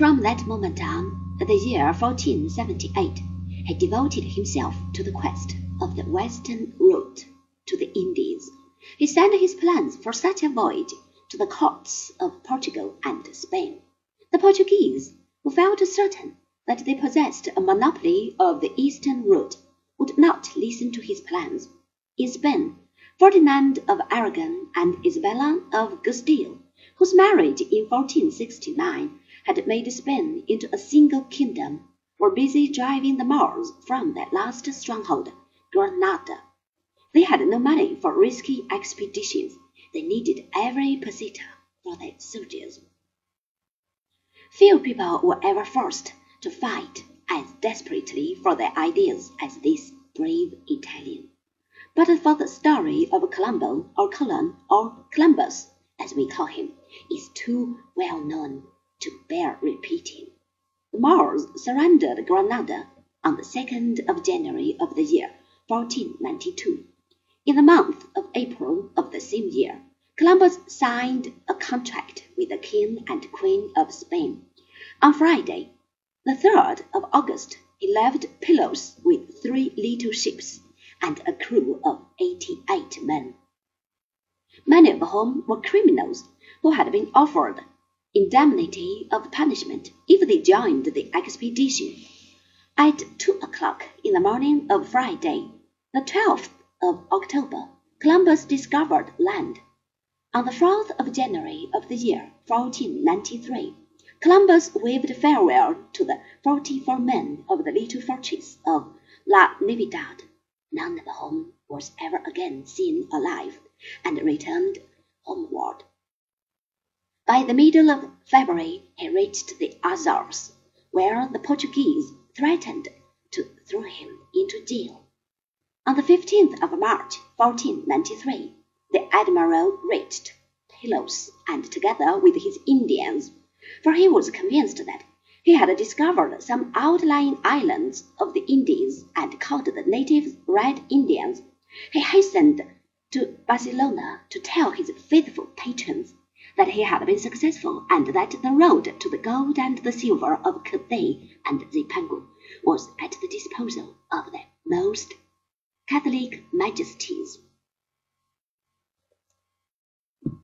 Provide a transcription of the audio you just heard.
From that moment on, the year 1478, he devoted himself to the quest of the western route to the Indies. He sent his plans for such a voyage to the courts of Portugal and Spain. The Portuguese, who felt certain that they possessed a monopoly of the eastern route, would not listen to his plans. In Spain, Ferdinand of Aragon and Isabella of Castile, whose marriage in 1469 had made Spain into a single kingdom, were busy driving the Moors from their last stronghold, Granada. They had no money for risky expeditions. They needed every peseta for their soldiers. Few people were ever forced to fight as desperately for their ideas as this brave Italian. But for the story of Colombo or Colon or Columbus, as we call him, is too well known to bear repeating. The Moors surrendered Granada on the 2nd of January of the year 1492. In the month of April of the same year, Columbus signed a contract with the King and Queen of Spain. On Friday, the 3rd of August, he left Palos with three little ships and a crew of eighty-eight men, many of whom were criminals who had been offered indemnity of punishment if they joined the expedition. At two o'clock in the morning of Friday, the 12th of October, Columbus discovered land. On the 4th of January of the year 1493, Columbus waved farewell to the forty-four men of the little fortress of La Navidad, none of whom was ever again seen alive, and returned homeward. By the middle of February he reached the Azores, where the Portuguese threatened to throw him into jail. On the 15th of March, 1493, the admiral reached Palos, and together with his Indians, for he was convinced that he had discovered some outlying islands of the Indies and called the natives Red Indians, he hastened to Barcelona to tell his faithful he had been successful and that the road to the gold and the silver of Cathay and Zipangu was at the disposal of their most Catholic Majesties.